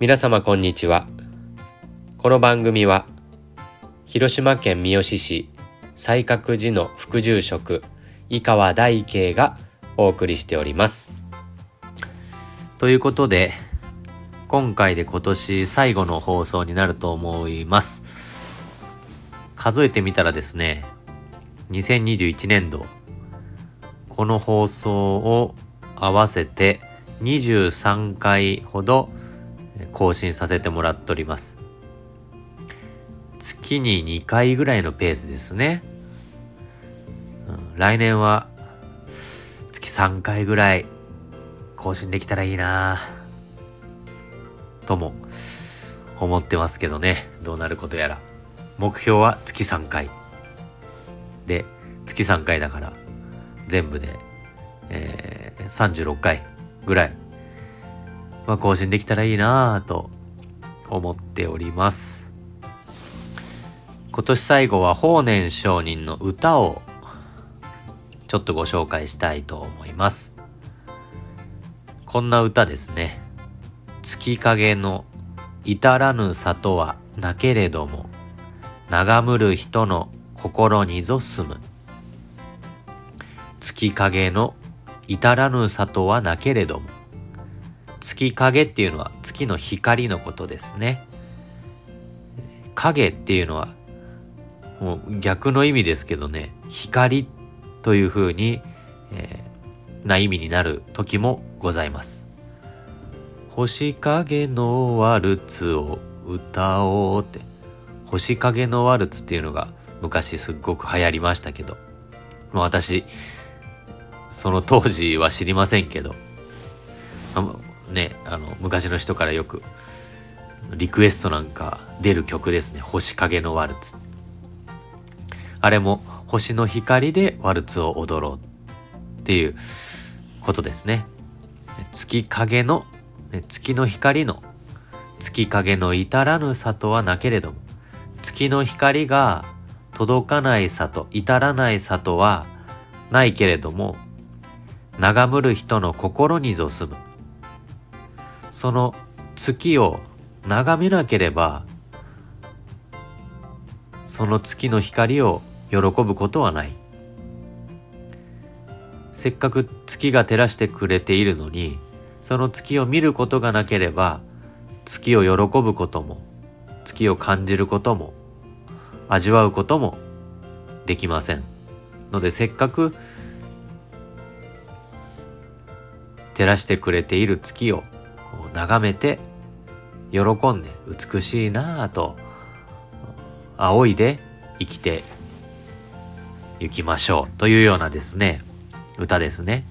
皆様こんにちは。この番組は広島県三次市西角寺の副住職井川大慶がお送りしております。ということで今回で今年最後の放送になると思います。数えてみたらですね2021年度この放送を合わせて23回ほど更新させてもらっております。月に2回ぐらいのペースですね。来年は月3回ぐらい更新できたらいいなとも思ってますけどね。どうなることやら。目標は月3回。で、月3回だから、全部で、えー、36回ぐらい、まあ、更新できたらいいなぁと思っております。今年最後は法然上人の歌をちょっとご紹介したいと思います。こんな歌ですね。月影の至らぬ里はなけれども、眺むる人の心にぞ住む。月影の至らぬ里はなけれども、月影っていうのは月の光のことですね。影っていうのは、もう逆の意味ですけどね、光という風に、えー、な意味になる時もございます。星影のワルツを歌おうって、星影のワルツっていうのが昔すっごく流行りましたけど、もう私、その当時は知りませんけど、ね、あの、昔の人からよく、リクエストなんか出る曲ですね。星影のワルツ。あれも、星の光でワルツを踊ろうっていうことですね。月影の、月の光の、月影の至らぬ里はなけれども、月の光が届かない里、至らない里はないけれども、眺むる人の心にぞ住む。その月を眺めなければ、その月の光を喜ぶことはない。せっかく月が照らしてくれているのに、その月を見ることがなければ、月を喜ぶことも、月を感じることも、味わうこともできません。のでせっかく照らしてくれている月を眺めて喜んで美しいなぁと仰いで生きて行きましょうというようなですね歌ですね。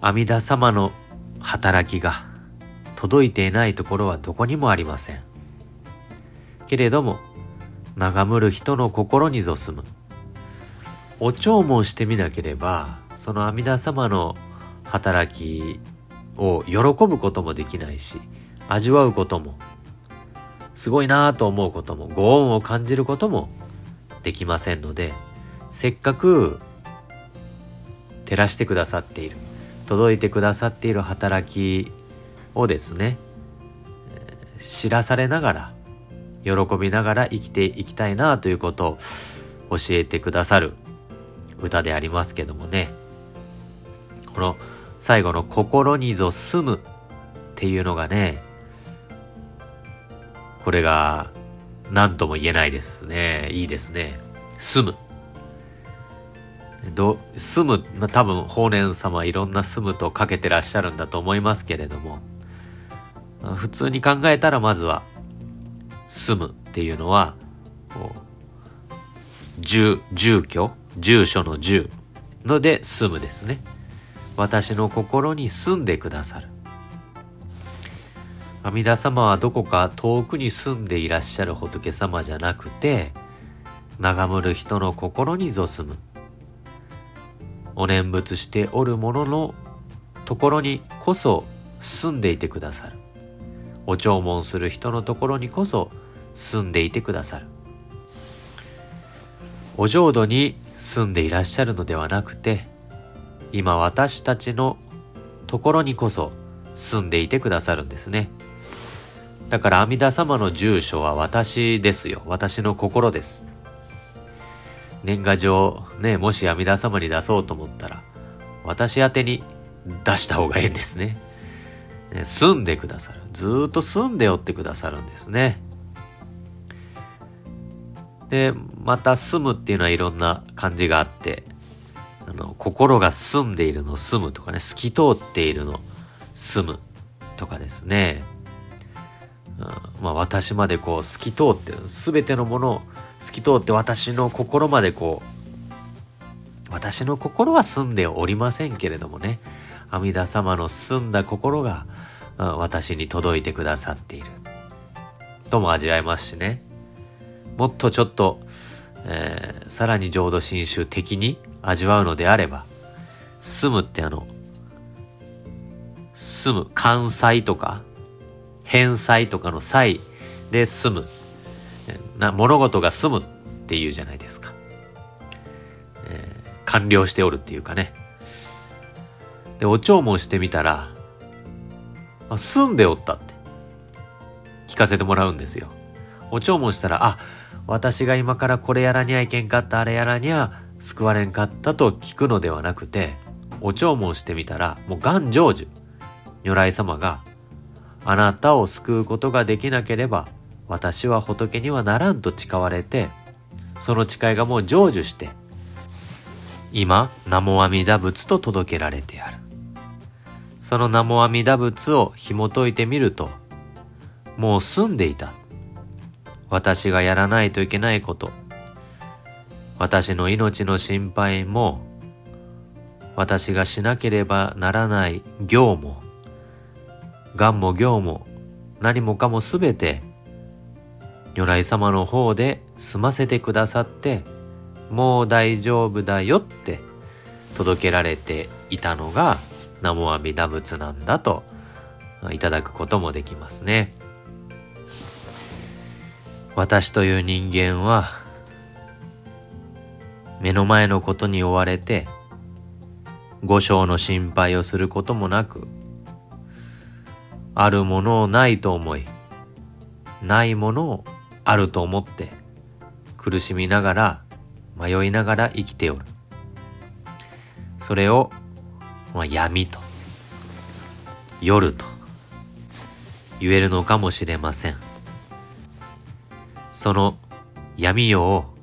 阿弥陀様の働きが届いていないところはどこにもありません。けれども眺むる人の心にぞ住む。お弔問してみなければその阿弥陀様の働きを喜ぶこともできないし味わうこともすごいなぁと思うこともご恩を感じることもできませんのでせっかく照らしてくださっている届いてくださっている働きをですね知らされながら喜びながら生きていきたいなということを教えてくださる歌でありますけどもね。この最後の心にぞ住むっていうのがねこれが何とも言えないですね。いいですね。住む。ど住む、まあ、多分法然様いろんな住むとかけてらっしゃるんだと思いますけれども、普通に考えたらまずは住むっていうのはこう住住居住所の住ので住むですね。私の心に住んでくださる。阿弥陀様はどこか遠くに住んでいらっしゃる仏様じゃなくて眺むる人の心にぞ住む。お念仏しておる者のところにこそ住んでいてくださる。お弔問する人のところにこそ住んでいてくださる。お浄土に住んでいらっしゃるのではなくて今私たちのところにこそ住んでいてくださるんですね。だから阿弥陀様の住所は私ですよ。私の心です。年賀状、ね、もし阿弥陀様に出そうと思ったら、私宛に出した方がいいんですね。ね住んでくださる。ずっと住んでおってくださるんですね。で、また住むっていうのはいろんな感じがあって、あの、心が住んでいるの住むとかね、透き通っているの住むとかですね。うん、まあ私までこう透き通って、すべてのものを透き通って私の心までこう、私の心は住んでおりませんけれどもね、阿弥陀様の澄んだ心が、うん、私に届いてくださっている。とも味わえますしね。もっとちょっと、えー、さらに浄土真宗的に味わうのであれば、住むってあの、住む、関西とか、返済とかの際で住む。な物事が済むっていうじゃないですか。えー、完了しておるっていうかね。で、お弔問してみたら、あ、住んでおったって聞かせてもらうんですよ。お弔問したら、あ、私が今からこれやらにゃいけんかった、あれやらにゃ救われんかったと聞くのではなくて、お弔問してみたら、もう願成就。如来様が、あなたを救うことができなければ、私は仏にはならんと誓われて、その誓いがもう成就して、今、南無阿弥陀仏と届けられてある。その南無阿弥陀仏を紐解いてみると、もう住んでいた。私がやらないといけないこと、私の命の心配も、私がしなければならない行も、願も行も、何もかもすべて、如来様の方で済ませてくださって、もう大丈夫だよって届けられていたのが、南無阿弥陀仏なんだといただくこともできますね。私という人間は目の前のことに追われて五章の心配をすることもなくあるものをないと思いないものをあると思って苦しみながら迷いながら生きておる。それを、まあ、闇と夜と言えるのかもしれません。その闇夜を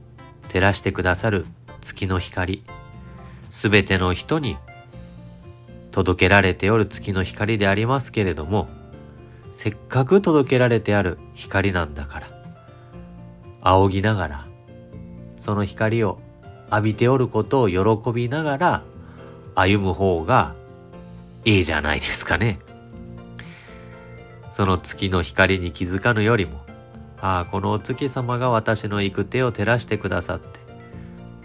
照らしてくださる月の光、すべての人に届けられておる月の光でありますけれども、せっかく届けられてある光なんだから、仰ぎながら、その光を浴びておることを喜びながら歩む方がいいじゃないですかね。その月の光に気づかぬよりも、ああ、このお月様が私の行く手を照らしてくださって、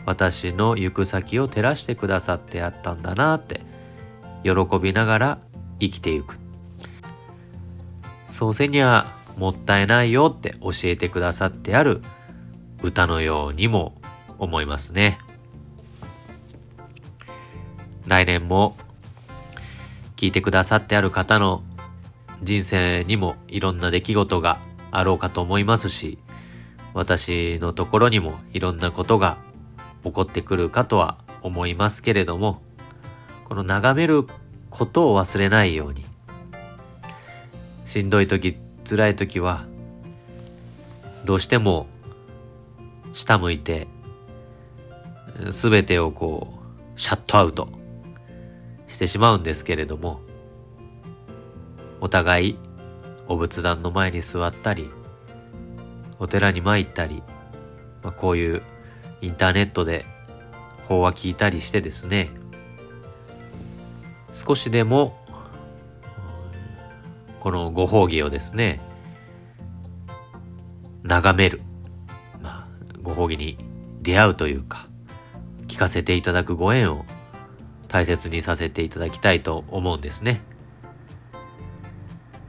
私の行く先を照らしてくださってやったんだなって、喜びながら生きていく。そうせにはもったいないよって教えてくださってある歌のようにも思いますね。来年も聞いてくださってある方の人生にもいろんな出来事があろうかと思いますし、私のところにもいろんなことが起こってくるかとは思いますけれども、この眺めることを忘れないように、しんどい時、辛い時は、どうしても下向いて、すべてをこう、シャットアウトしてしまうんですけれども、お互いお仏壇の前に座ったり、お寺に参ったり、まあ、こういうインターネットで法話聞いたりしてですね、少しでも、このご褒義をですね、眺める。ま、ご褒義に出会うというか、聞かせていただくご縁を大切にさせていただきたいと思うんですね。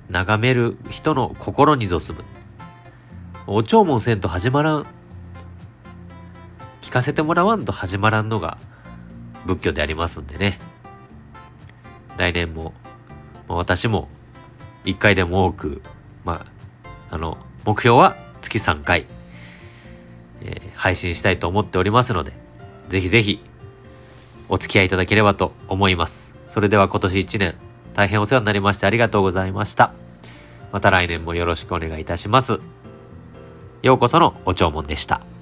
眺める人の心にぞすむ。お弔問せんと始まらん。かせてもらわんと始まらんのが仏教でありますんでね。来年もまあ、私も1回でも多く、まあ、あの、目標は月3回、えー、配信したいと思っておりますので、ぜひぜひお付き合いいただければと思います。それでは今年1年大変お世話になりましてありがとうございました。また来年もよろしくお願いいたします。ようこそのお弔問でした。